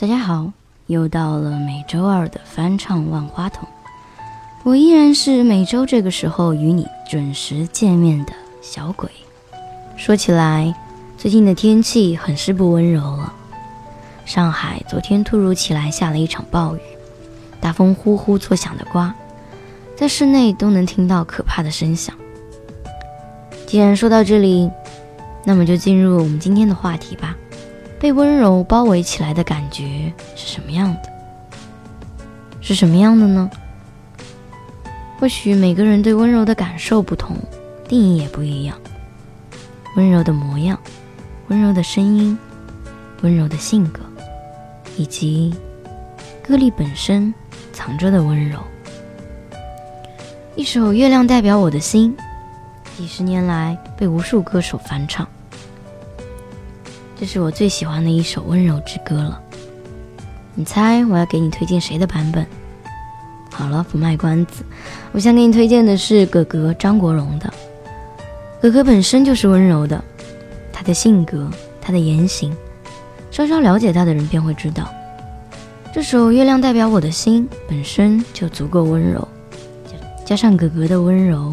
大家好，又到了每周二的翻唱万花筒。我依然是每周这个时候与你准时见面的小鬼。说起来，最近的天气很是不温柔了。上海昨天突如其来下了一场暴雨，大风呼呼作响的刮，在室内都能听到可怕的声响。既然说到这里，那么就进入我们今天的话题吧。被温柔包围起来的感觉是什么样的？是什么样的呢？或许每个人对温柔的感受不同，定义也不一样。温柔的模样，温柔的声音，温柔的性格，以及歌里本身藏着的温柔。一首《月亮代表我的心》，几十年来被无数歌手翻唱，这是我最喜欢的一首温柔之歌了。你猜我要给你推荐谁的版本？好了，不卖关子，我想给你推荐的是哥哥张国荣的。哥哥本身就是温柔的，他的性格，他的言行，稍稍了解他的人便会知道，这首《月亮代表我的心》本身就足够温柔，加上哥哥的温柔，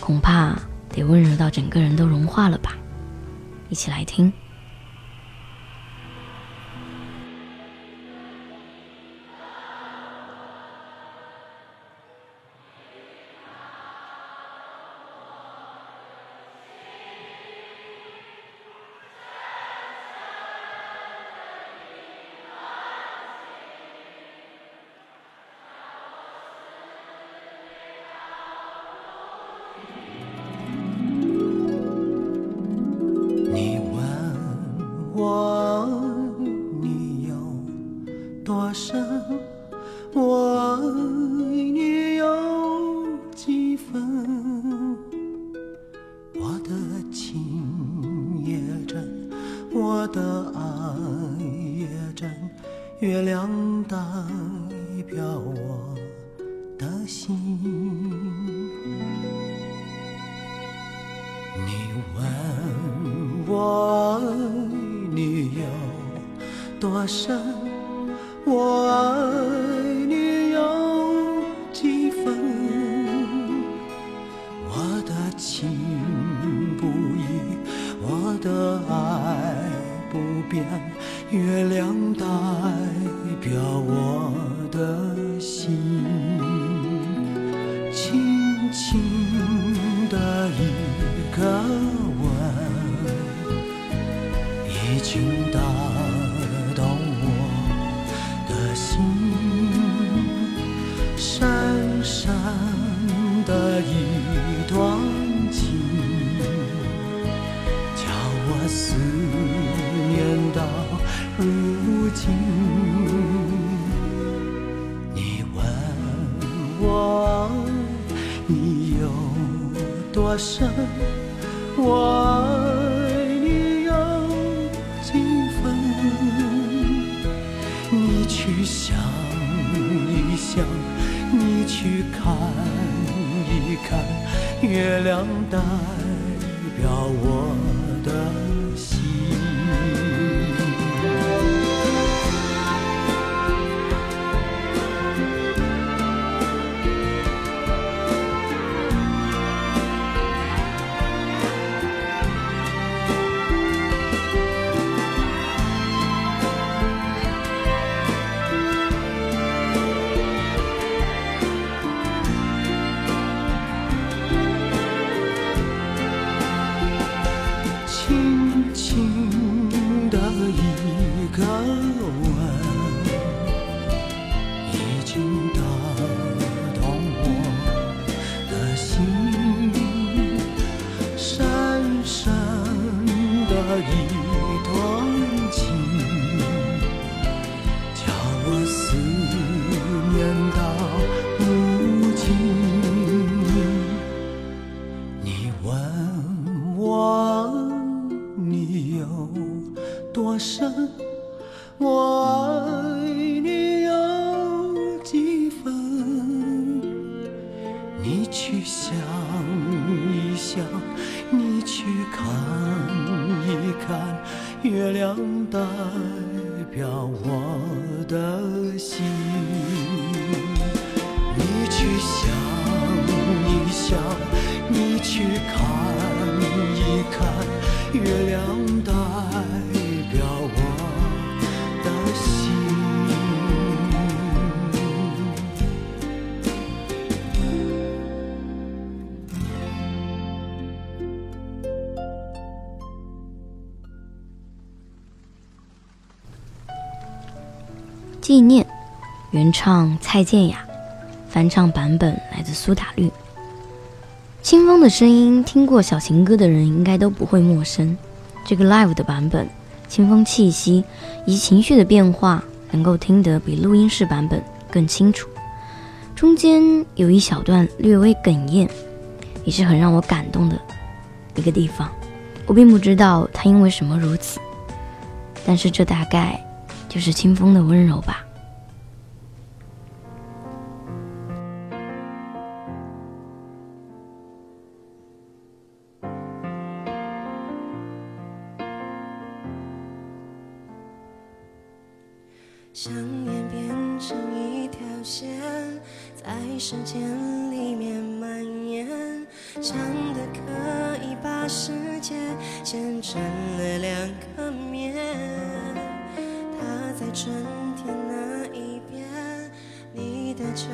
恐怕得温柔到整个人都融化了吧。一起来听。问我爱你有多深，我爱你有几分？我的情不移，我的爱不变，月亮代表我已经打动我的心。深深的一段情，叫我思念到如今。你问我爱你有多深，想，你去看一看，月亮代表我的心。多深，我爱你有几分？你去想一想，你去看一看，月亮代表我的心。你去想一想，你去看一看，月亮代纪念，原唱蔡健雅，翻唱版本来自苏打绿。清风的声音，听过小情歌的人应该都不会陌生。这个 live 的版本，清风气息以及情绪的变化，能够听得比录音室版本更清楚。中间有一小段略微哽咽，也是很让我感动的一个地方。我并不知道他因为什么如此，但是这大概就是清风的温柔吧。春天那一边，你的秋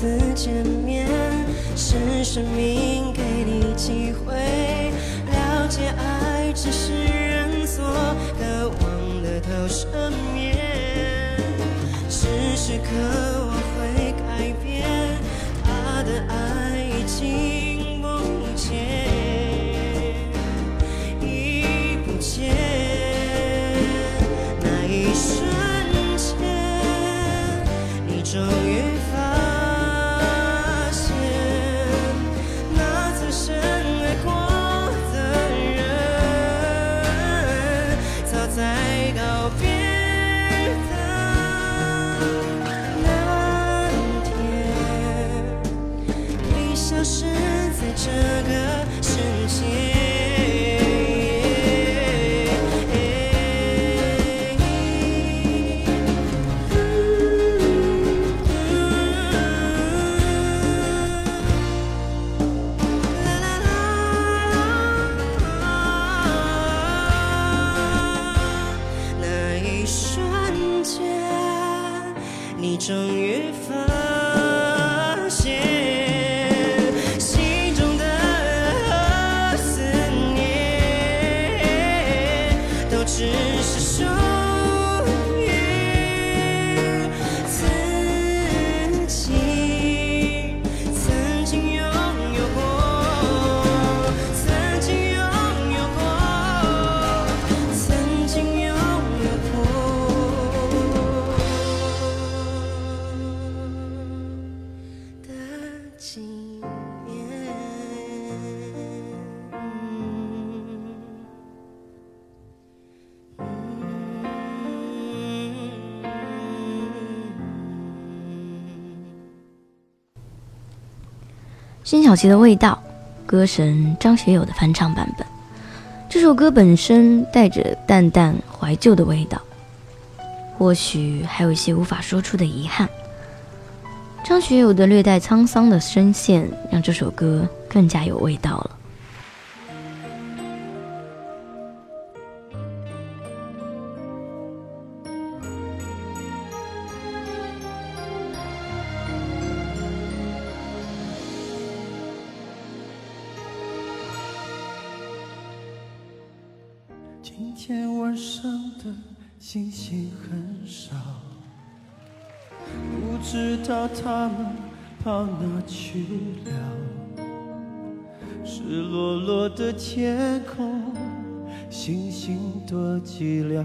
次见面，是生命给你机会了解爱，只是人所渴望的透生面。时时刻辛晓琪的味道，歌神张学友的翻唱版本。这首歌本身带着淡淡怀旧的味道，或许还有一些无法说出的遗憾。张学友的略带沧桑的声线，让这首歌更加有味道了。知道他们跑哪去了。湿落落的天空，星星多寂寥。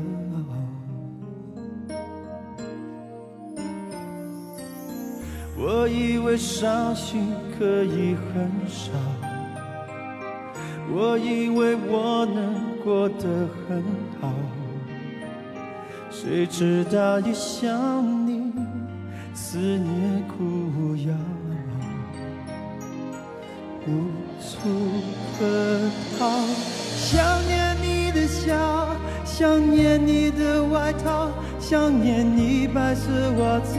我以为伤心可以很少。我以为我能过得很好，谁知道一想，思念苦药，无处可逃。想念你的笑，想念你的外套，想念你白色袜子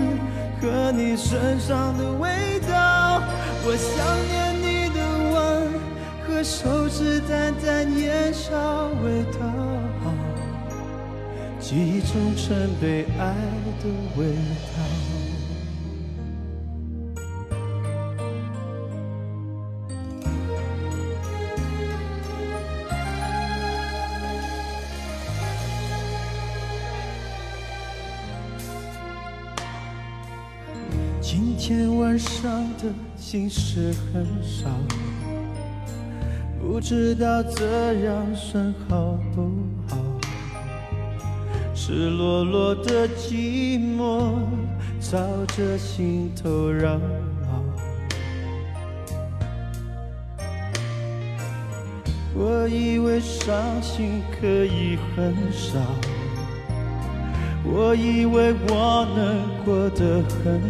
和你身上的味道。我想念你的吻和手指淡淡烟烧味道，记忆中曾被爱的味道。今天晚上的心事很少，不知道这样算好不好？赤裸裸的寂寞朝着心头绕。我以为伤心可以很少。我以为我能过得很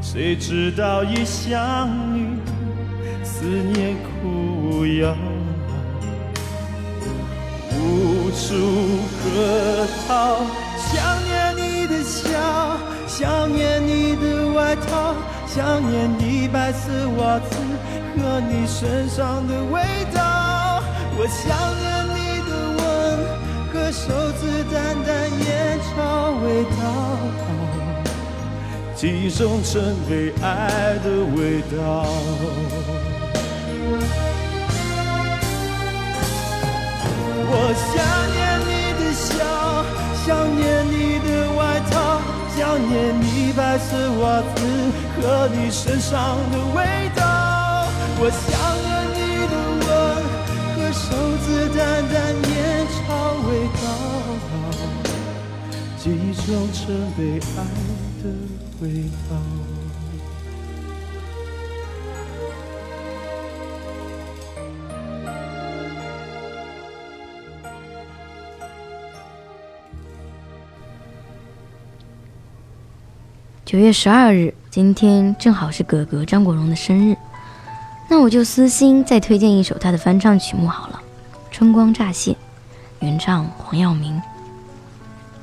谁知道一想你，思念苦药，无处可逃。想念你的笑，想念你的外套，想念你白色袜子和你身上的味道。我想念你的吻。和手指淡淡烟草味道，记忆中曾被爱的味道。我想念你的笑，想念你的外套，想念你白色袜子和你身上的味道。我想念你的吻和手指淡淡烟草味道，记忆中曾被爱的味道。九月十二日，今天正好是哥哥张国荣的生日，那我就私心再推荐一首他的翻唱曲目好了，《春光乍泄》，原唱黄耀明。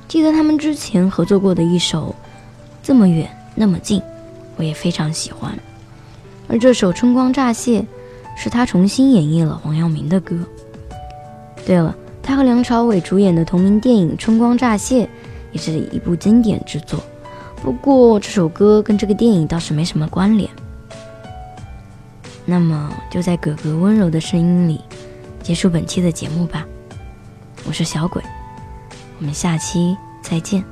记得他们之前合作过的一首《这么远那么近》，我也非常喜欢。而这首《春光乍泄》是他重新演绎了黄耀明的歌。对了，他和梁朝伟主演的同名电影《春光乍泄》也是一部经典之作。不过这首歌跟这个电影倒是没什么关联。那么就在哥哥温柔的声音里结束本期的节目吧。我是小鬼，我们下期再见。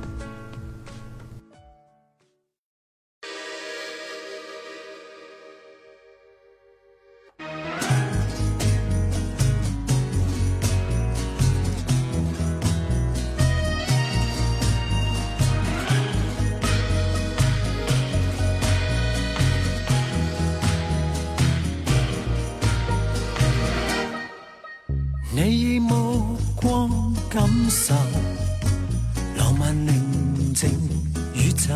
你以目光感受浪漫宁静宇宙，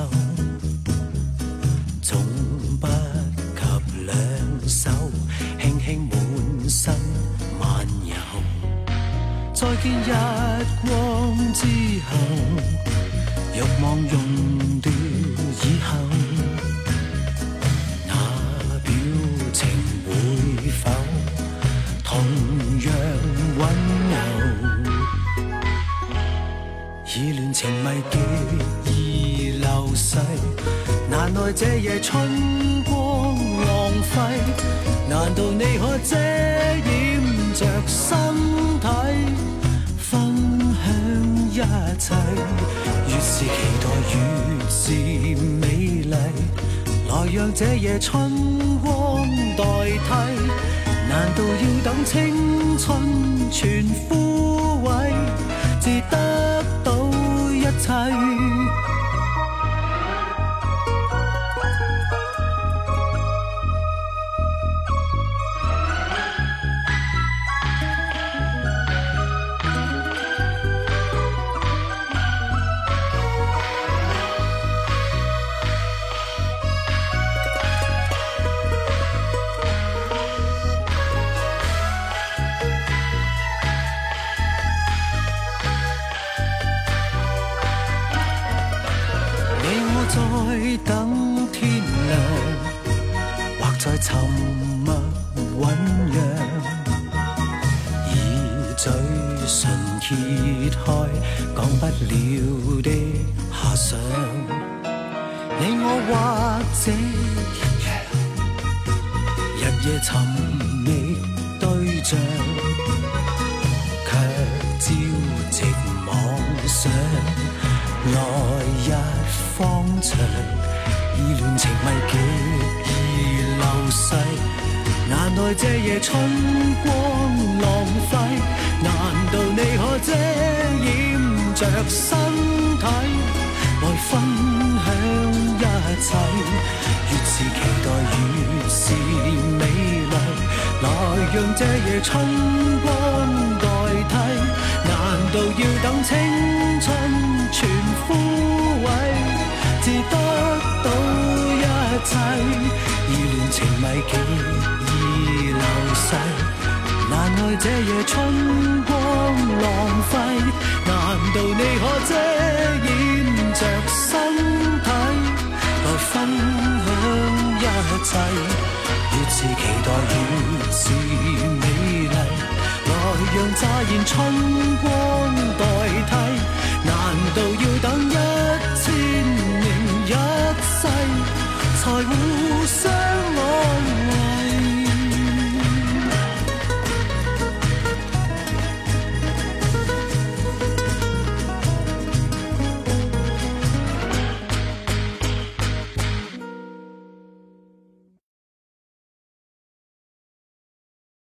已乱情迷极易流逝，难耐这夜春光浪费。难道你可遮掩着身体，分享一切？越是期待，越是美丽。来让这夜春光代替。难道要等青春全枯萎，至得一切？唇揭开讲不了的遐想。你我或者，日夜寻觅对象，却朝夕妄想。来日方长，意乱情迷极易流逝。难耐这夜春光浪费，难道你可遮掩着身体，来分享一切？越是期待，越是美丽。来让这夜春光代替，难道要等青春全枯萎，至得到一切？意乱情迷极易流逝，难耐这夜春光浪费。难道你可遮掩着身体来分享一切？越是期待，越是美丽，来让乍现春光代替，难道要等